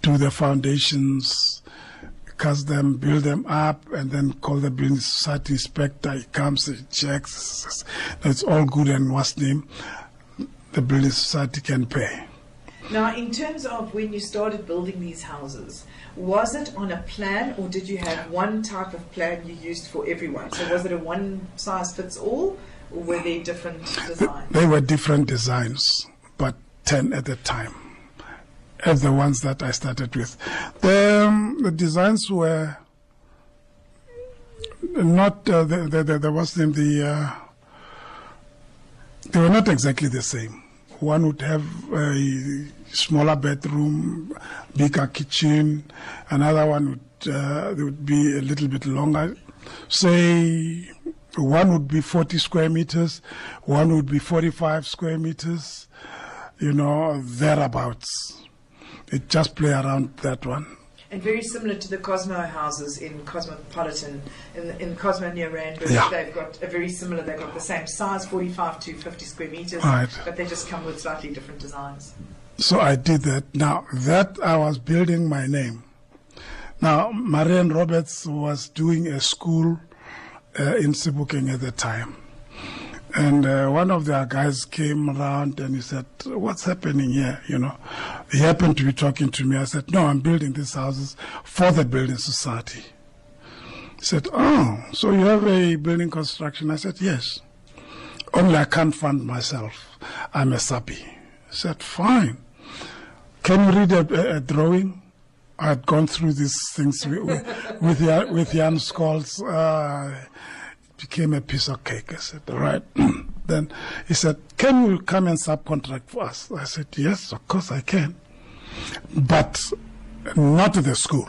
do the foundations, cast them, build them up, and then call the building society inspector. He comes, he checks. It's all good and what's name. The building society can pay. Now, in terms of when you started building these houses, was it on a plan or did you have one type of plan you used for everyone? So was it a one size fits all or were they different designs? They were different designs, but 10 at a time, as the ones that I started with. The, um, the designs were not, uh, the, the, the, in the, uh, they were not exactly the same. One would have a smaller bedroom, bigger kitchen. Another one would, uh, would be a little bit longer. Say one would be 40 square meters, one would be 45 square meters, you know, thereabouts. It just play around that one. And very similar to the Cosmo houses in Cosmopolitan, in, in Cosmo near Randburg, Yeah. they've got a very similar, they've got the same size, 45 to 50 square meters, Right. but they just come with slightly different designs. So I did that. Now that I was building my name. Now Murray and Roberts was doing a school uh, in Sebokeng at the time, and uh, one of their guys came around and he said, "What's happening here?" You know, he happened to be talking to me. I said, "No, I'm building these houses for the building society." He said, "Oh, so you have a building construction?" I said, "Yes." Only I can't fund myself. I'm a sappy. He said, fine. Can you read a, a, drawing? I had gone through these things with, with, Jan, with. Uh, it became a piece of cake. I said, all right. <clears throat> then he said, can you come and subcontract for us? I said, yes, of course I can. But not the school.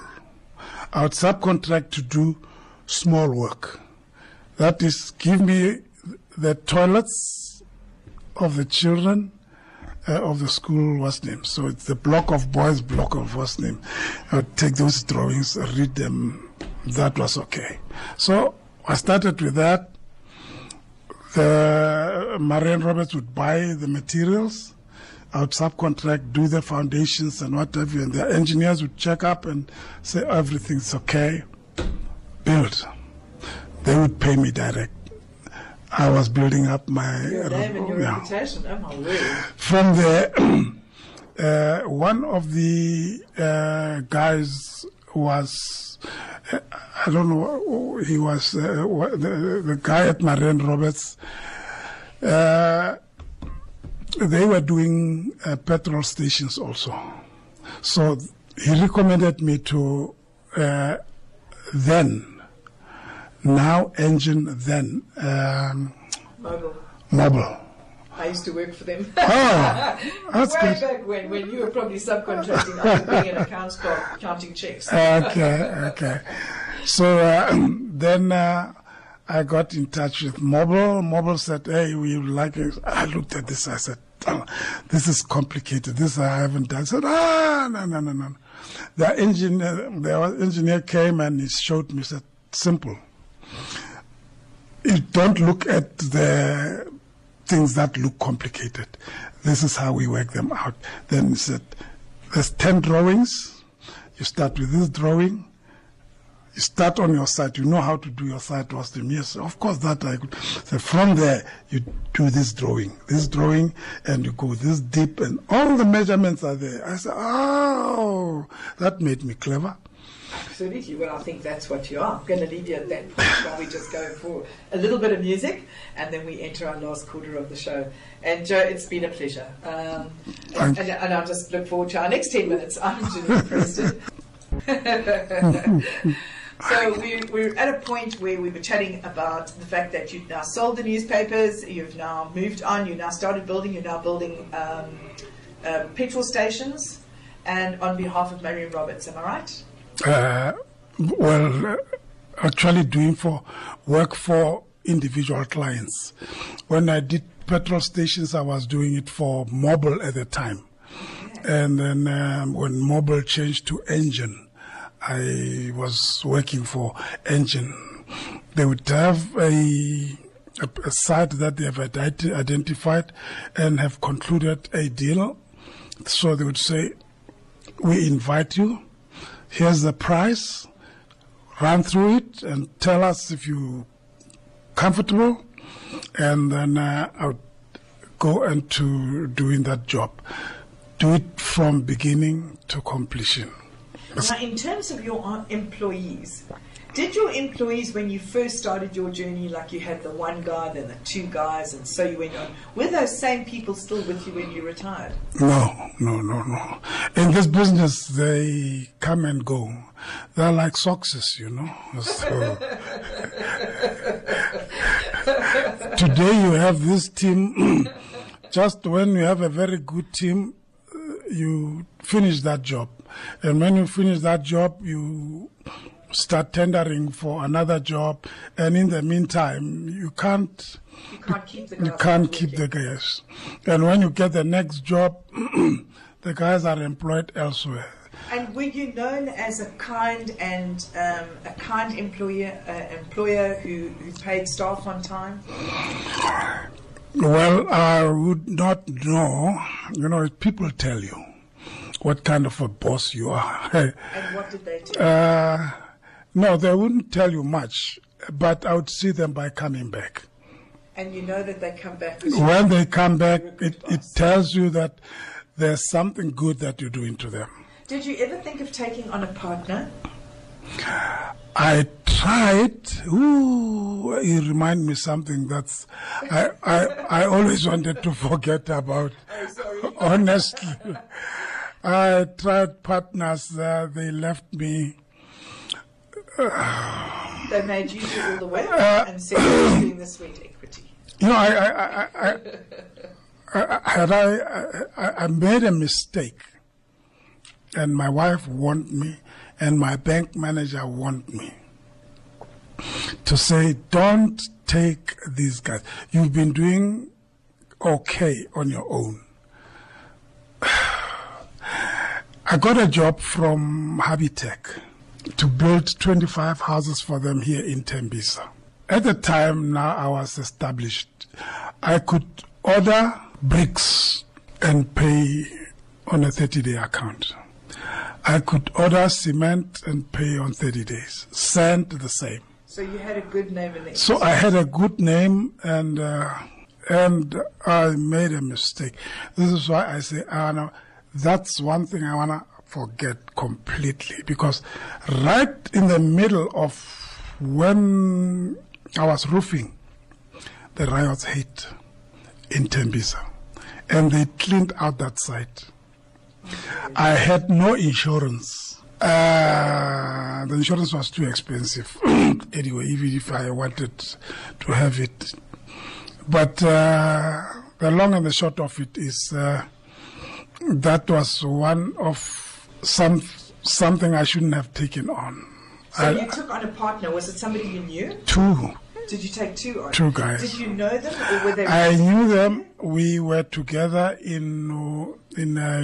I would subcontract to do small work. That is, give me the toilets of the children uh, of the school was name. So it's the block of boys, block of was name. I would take those drawings, read them. That was okay. So I started with that. The Murray and Roberts would buy the materials. I would subcontract, do the foundations and whatever, and the engineers would check up and say everything's okay. Build. They would pay me direct. I was building up my Your name and your yeah. reputation, oh my word. From there, <clears throat> uh, one of the uh, guys was uh, I don't know he was uh, the, the guy at Murray and Roberts. Uh, they were doing uh, petrol stations also, so he recommended me to uh, then now Engen then um, Mobil. Mobil. I used to work for them. Oh, that's <laughs> Way good. back when, when you were probably subcontracting, I was being an accounts clerk counting checks. Okay, okay. So uh, <clears throat> then uh, I got in touch with Mobil. Mobil said, "Hey, we like." It. I looked at this. I said, oh, "This is complicated. This I haven't done." I said, "Ah, no, no, no, no." The engineer, the engineer came and he showed me. Said, "Simple. You don't look at the things that look complicated. This is how we work them out." Then he said, "There's ten drawings." You start with this drawing. You start on your side. You know how to do your side was the yes, of course that I could. So from there, you do this drawing, this drawing, and you go this deep, and all the measurements are there. I said, oh, that made me clever. Absolutely. Well, I think that's what you are. I'm going to leave you at that point while we just go for a little bit of music and then we enter our last quarter of the show. And Joe, it's been a pleasure. Um, and, and, and I'll just look forward to our next 10 minutes. <laughs> I'm Janine Preston. <laughs> so we, we're at a point where we were chatting about the fact that you've now sold the newspapers, you've now moved on, you've now started building, you're now building um, uh, petrol stations, and on behalf of Murray and Roberts, am I right? Uh, well, uh, actually doing for work for individual clients. When I did petrol stations, I was doing it for Mobil at the time. And then um, when Mobil changed to Engen, I was working for Engen. They would have a, a, a site that they have identi- identified and have concluded a deal. So they would say, we invite you. Here's the price. Run through it and tell us if you're comfortable, and then uh, I would go into doing that job. Do it from beginning to completion. Now, in terms of your uh, employees, Did your employees, when you first started your journey, like you had the one guy, then the two guys, and so you went on, were those same people still with you when you retired? No, no, no, no. In this business, they come and go. They're like socks, you know. So <laughs> today you have this team. <clears throat> Just when you have a very good team, uh, you finish that job. And when you finish that job, you start tendering for another job, and in the meantime, you can't You can't keep the you guys can't keep the guys. And when you get the next job, <clears throat> the guys are employed elsewhere. And were you known as a kind and um, a kind employer, uh, employer who, who paid staff on time? Well, I would not know. You know, people tell you what kind of a boss you are. <laughs> And what did they do? uh, no, they wouldn't tell you much, but I would see them by coming back. and you know that they come back When they come back, You're a good it, it tells you that there's something good that you're doing to them. Did you ever think of taking on a partner? I tried. Ooh, it remind me something that's I, I I always wanted to forget about. <laughs> Honestly, I tried partners. Uh, they left me. <sighs> They made you do all the work Uh, and said you're doing the sweet equity. You know, I I I, I, I, I had I, I I made a mistake, and my wife warned me, and my bank manager warned me to say, "Don't take these guys. You've been doing okay on your own." <sighs> I got a job from Habitech to build 25 houses for them here in Tembisa. At the time now I was established, I could order bricks and pay on a 30 day account. I could order cement and pay on 30 days. Sand the same. So you had a good name in the So I had a good name and uh, and I made a mistake. This is why I say that's one thing I wanna forget completely because right in the middle of when I was roofing, the riots hit in Tembisa, and they cleaned out that site. I had no insurance. Uh, the insurance was too expensive. <clears throat> anyway, even if I wanted to have it. But uh, the long and the short of it is uh, that was one of some something I shouldn't have taken on. So I- you took on a partner. Was it somebody you knew? two. Did you take two on? Two guys. Did you know them or were they? I knew them. We were together in in uh,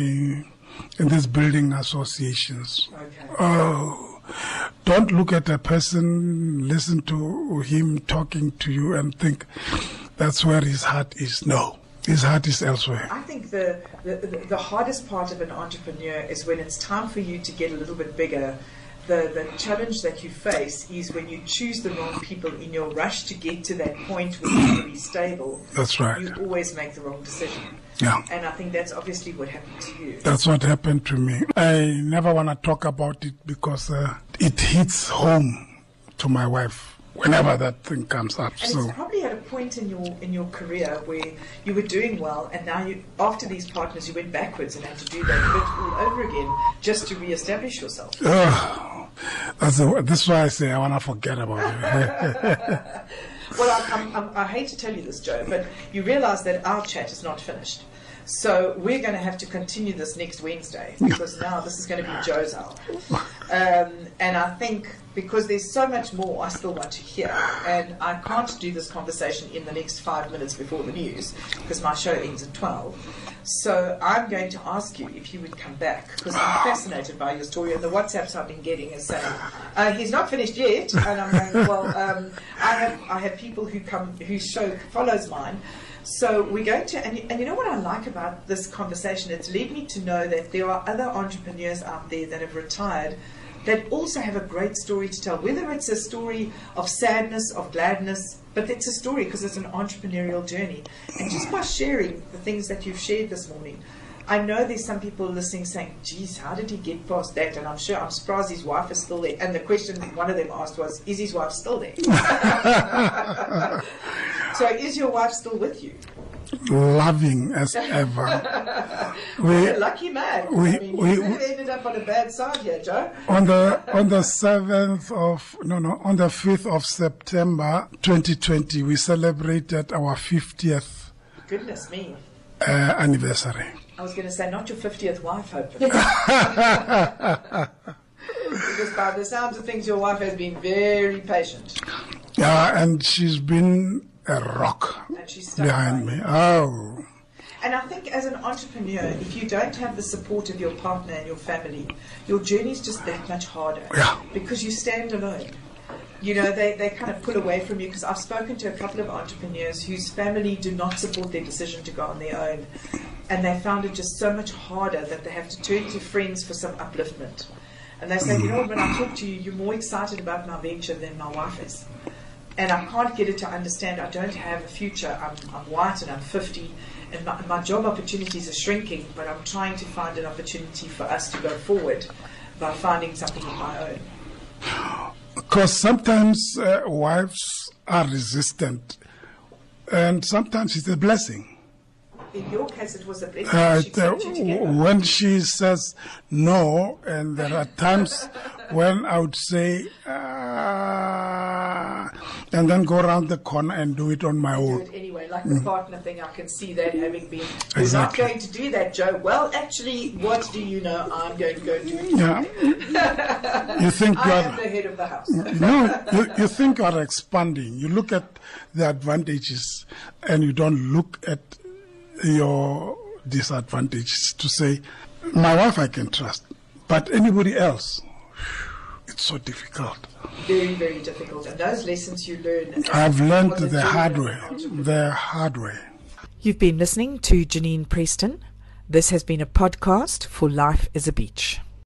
in these building associations. Okay. Oh, don't look at a person, listen to him talking to you, and think that's where his heart is. No, his heart is elsewhere. I think the, the, the, hardest part of an entrepreneur is when it's time for you to get a little bit bigger. The, the challenge that you face is when you choose the wrong people in your rush to get to that point where you're going to be stable. That's right. You always make the wrong decision. Yeah. And I think that's obviously what happened to you. That's what happened to me. I never want to talk about it because uh, it hits home to my wife whenever that thing comes up. And So probably at a point in your in your career where you were doing well, and now you after these partners you went backwards and had to do that bit all over again just to re-establish yourself. Ugh. that's the, this is why I say I want to forget about it. <laughs> Well, I, I'm, I hate to tell you this, Joe, but you realise that our chat is not finished. So we're going to have to continue this next Wednesday because now this is going to be Joe's hour. Um, and I think because there's so much more I still want to hear, and I can't do this conversation in the next five minutes before the news because my show ends at 12. So I'm going to ask you if you would come back because I'm fascinated by your story and the WhatsApps I've been getting is saying uh, he's not finished yet, and I'm going well. Um, I have I have people who come whose show follows mine. So we're going to, and and you know what I like about this conversation? It's led me to know that there are other entrepreneurs out there that have retired that also have a great story to tell, whether it's a story of sadness, of gladness, but it's a story because it's an entrepreneurial journey. And just by sharing the things that you've shared this morning, I know there's some people listening saying, geez, how did he get past that? And I'm sure, I'm surprised his wife is still there. And the question one of them asked was, is his wife still there? <laughs> so is your wife still with you? Loving as ever. <laughs> we, are lucky man. We, I mean, we, have ended up on a bad side here, Joe. On the on the seventh of no no on the fifth of September, 2020, we celebrated our 50th. Goodness me. Uh, anniversary. I was going to say, not your 50th wife, hopefully. <laughs> because by the sounds of things, your wife has been very patient. Yeah, and she's been a rock and she's stuck behind me. Oh. And I think as an entrepreneur, if you don't have the support of your partner and your family, your journey is just that much harder. Yeah. Because you stand alone. You know, they, they kind of pull away from you because I've spoken to a couple of entrepreneurs whose family do not support their decision to go on their own. And they found it just so much harder that they have to turn to friends for some upliftment. And they say, you know, when I talk to you, you're more excited about my venture than my wife is. And I can't get it to understand I don't have a future. I'm, I'm white and I'm 50 and my, my job opportunities are shrinking, but I'm trying to find an opportunity for us to go forward by finding something of my own. Because sometimes uh, wives are resistant, and sometimes it's a blessing. In your case, it was a blessing. Uh, she you when she says no, and there are times when I would say, uh, and then go around the corner and do it on my own. anyway, like the partner thing. I can see that having been. Exactly. not going to do that, Joe. Well, actually, what do you know? I'm going to go do it. Yeah. <laughs> you think I you am the head of the house. <laughs> no, you, you think you are expanding. You look at the advantages and you don't look at your disadvantages to say, my wife I can trust, but anybody else, it's so difficult. Very, very difficult. And those lessons you learn. I've learned the the hard way, the hard way. You've been listening to Janine Preston. This has been a podcast for Life is a Beach.